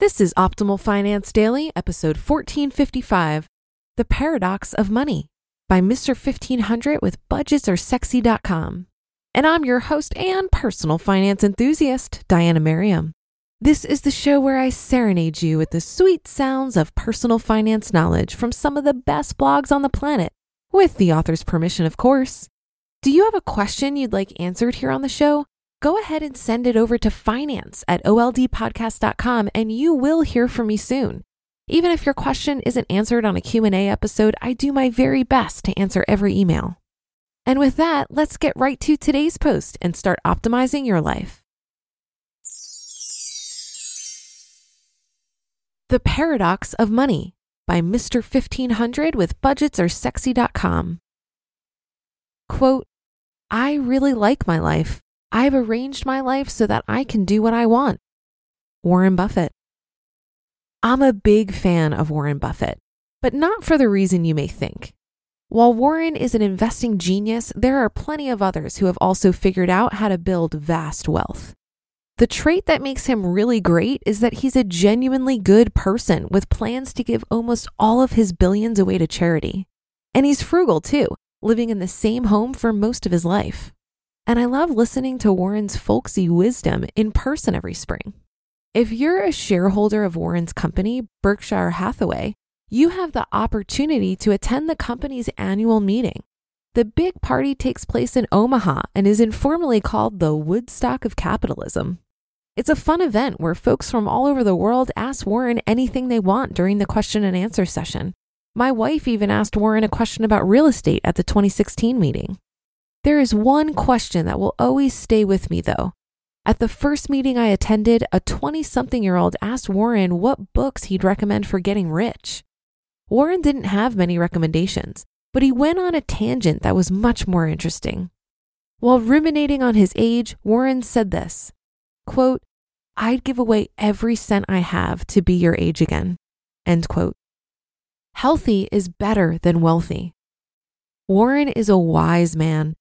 This is Optimal Finance Daily, episode 1455 The Paradox of Money by Mr. 1500 with budgetsaresexy.com. And I'm your host and personal finance enthusiast, Diania Merriam. This is the show where I serenade you with the sweet sounds of personal finance knowledge from some of the best blogs on the planet, with the author's permission, of course. Do you have a question you'd like answered here on the show? Go ahead and send it over to finance at oldpodcast.com and you will hear from me soon. Even if your question isn't answered on a Q&A episode, I do my very best to answer every email. And with that, let's get right to today's post and start optimizing your life. The Paradox of Money by Mr. 1500 with budgetsaresexy.com. Quote, I really like my life. I've arranged my life so that I can do what I want. Warren Buffett. I'm a big fan of Warren Buffett, but not for the reason you may think. While Warren is an investing genius, there are plenty of others who have also figured out how to build vast wealth. The trait that makes him really great is that he's a genuinely good person with plans to give almost all of his billions away to charity. And he's frugal too, living in the same home for most of his life and I love listening to Warren's folksy wisdom in person every spring. If you're a shareholder of Warren's company, Berkshire Hathaway, you have the opportunity to attend the company's annual meeting. The big party takes place in Omaha and is informally called the Woodstock of Capitalism. It's a fun event where folks from all over the world ask Warren anything they want during the question and answer session. My wife even asked Warren a question about real estate at the 2016 meeting. There is one question that will always stay with me, though. At the first meeting I attended, a 20 something year old asked Warren what books he'd recommend for getting rich. Warren didn't have many recommendations, but he went on a tangent that was much more interesting. While ruminating on his age, Warren said this quote, I'd give away every cent I have to be your age again. End quote. Healthy is better than wealthy. Warren is a wise man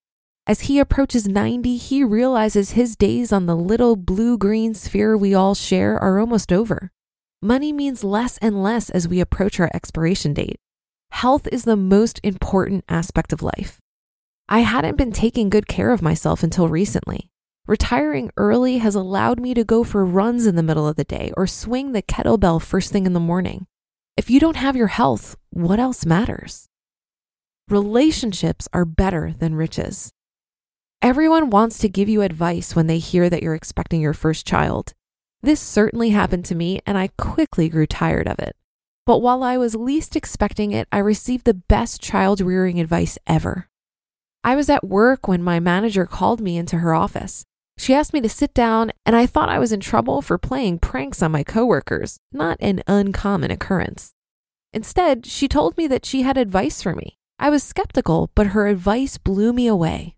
as he approaches 90, he realizes his days on the little blue green sphere we all share are almost over. Money means less and less as we approach our expiration date. Health is the most important aspect of life. I hadn't been taking good care of myself until recently. Retiring early has allowed me to go for runs in the middle of the day or swing the kettlebell first thing in the morning. If you don't have your health, what else matters? Relationships are better than riches. Everyone wants to give you advice when they hear that you're expecting your first child. This certainly happened to me, and I quickly grew tired of it. But while I was least expecting it, I received the best child rearing advice ever. I was at work when my manager called me into her office. She asked me to sit down, and I thought I was in trouble for playing pranks on my coworkers, not an uncommon occurrence. Instead, she told me that she had advice for me. I was skeptical, but her advice blew me away.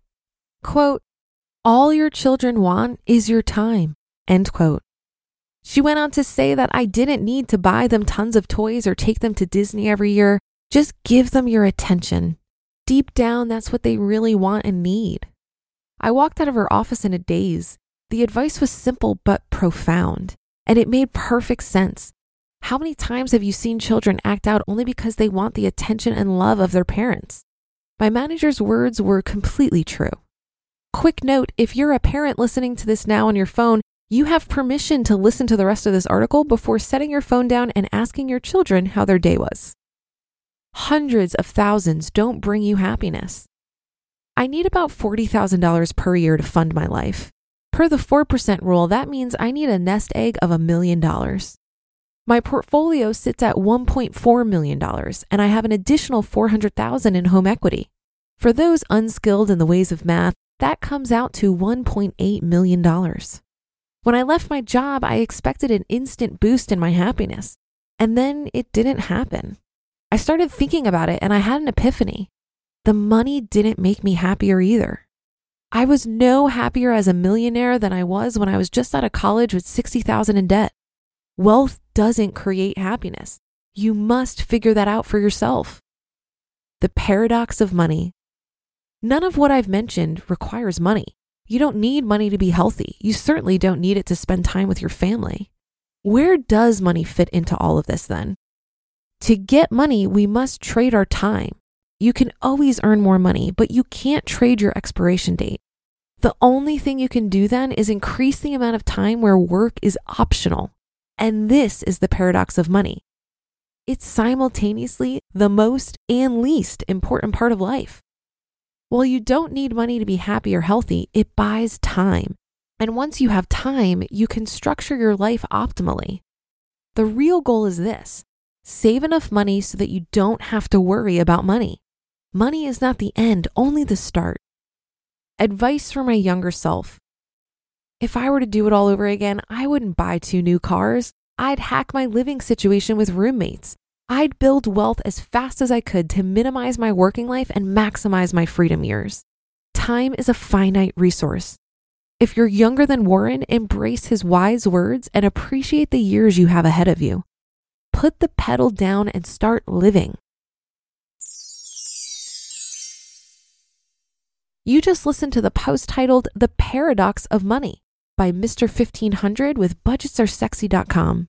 Quote, all your children want is your time. End quote. She went on to say that I didn't need to buy them tons of toys or take them to Disney every year. Just give them your attention. Deep down, that's what they really want and need. I walked out of her office in a daze. The advice was simple but profound, and it made perfect sense. How many times have you seen children act out only because they want the attention and love of their parents? My manager's words were completely true. Quick note if you're a parent listening to this now on your phone, you have permission to listen to the rest of this article before setting your phone down and asking your children how their day was. Hundreds of thousands don't bring you happiness. I need about $40,000 per year to fund my life. Per the 4% rule, that means I need a nest egg of a million dollars. My portfolio sits at $1.4 million, and I have an additional 400,000 in home equity. For those unskilled in the ways of math, that comes out to $1.8 million. When I left my job, I expected an instant boost in my happiness, and then it didn't happen. I started thinking about it and I had an epiphany. The money didn't make me happier either. I was no happier as a millionaire than I was when I was just out of college with 60,000 in debt. Wealth doesn't create happiness. You must figure that out for yourself. The paradox of money. None of what I've mentioned requires money. You don't need money to be healthy. You certainly don't need it to spend time with your family. Where does money fit into all of this then? To get money, we must trade our time. You can always earn more money, but you can't trade your expiration date. The only thing you can do then is increase the amount of time where work is optional. And this is the paradox of money. It's simultaneously the most and least important part of life. While you don't need money to be happy or healthy, it buys time. And once you have time, you can structure your life optimally. The real goal is this save enough money so that you don't have to worry about money. Money is not the end, only the start. Advice for my younger self if I were to do it all over again, I wouldn't buy two new cars. I'd hack my living situation with roommates. I'd build wealth as fast as I could to minimize my working life and maximize my freedom years. Time is a finite resource. If you're younger than Warren, embrace his wise words and appreciate the years you have ahead of you. Put the pedal down and start living. You just listened to the post titled The Paradox of Money by Mr. 1500 with budgetsaresexy.com.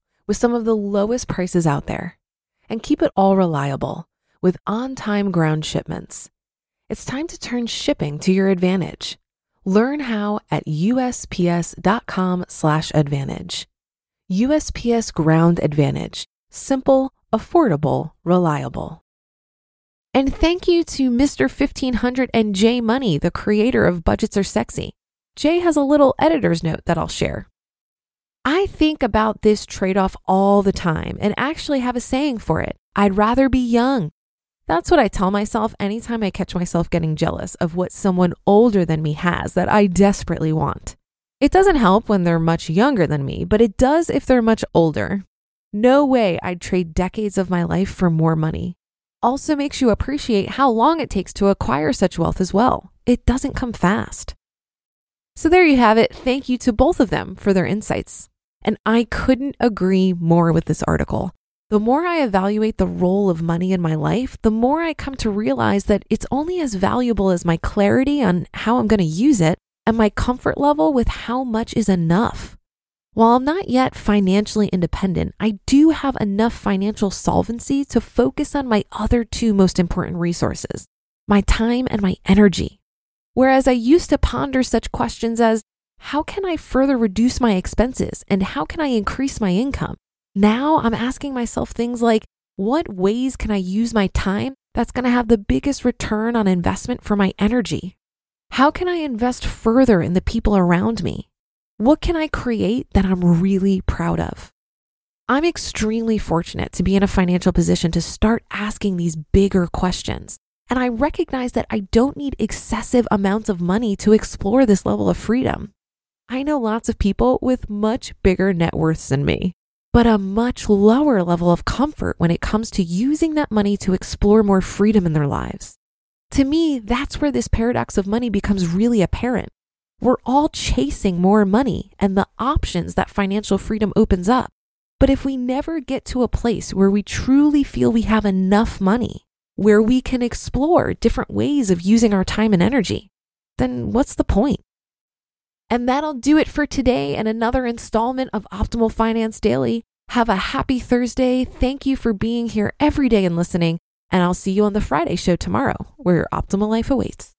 with some of the lowest prices out there. And keep it all reliable with on time ground shipments. It's time to turn shipping to your advantage. Learn how at usps.com/slash advantage. USPS Ground Advantage. Simple, affordable, reliable. And thank you to Mr. 1500 and Jay Money, the creator of Budgets Are Sexy. Jay has a little editor's note that I'll share. I think about this trade off all the time and actually have a saying for it I'd rather be young. That's what I tell myself anytime I catch myself getting jealous of what someone older than me has that I desperately want. It doesn't help when they're much younger than me, but it does if they're much older. No way I'd trade decades of my life for more money also makes you appreciate how long it takes to acquire such wealth as well. It doesn't come fast. So there you have it. Thank you to both of them for their insights. And I couldn't agree more with this article. The more I evaluate the role of money in my life, the more I come to realize that it's only as valuable as my clarity on how I'm going to use it and my comfort level with how much is enough. While I'm not yet financially independent, I do have enough financial solvency to focus on my other two most important resources my time and my energy. Whereas I used to ponder such questions as how can I further reduce my expenses and how can I increase my income? Now I'm asking myself things like what ways can I use my time that's going to have the biggest return on investment for my energy? How can I invest further in the people around me? What can I create that I'm really proud of? I'm extremely fortunate to be in a financial position to start asking these bigger questions. And I recognize that I don't need excessive amounts of money to explore this level of freedom. I know lots of people with much bigger net worths than me, but a much lower level of comfort when it comes to using that money to explore more freedom in their lives. To me, that's where this paradox of money becomes really apparent. We're all chasing more money and the options that financial freedom opens up. But if we never get to a place where we truly feel we have enough money, where we can explore different ways of using our time and energy, then what's the point? And that'll do it for today and another installment of Optimal Finance Daily. Have a happy Thursday. Thank you for being here every day and listening. And I'll see you on the Friday show tomorrow, where your optimal life awaits.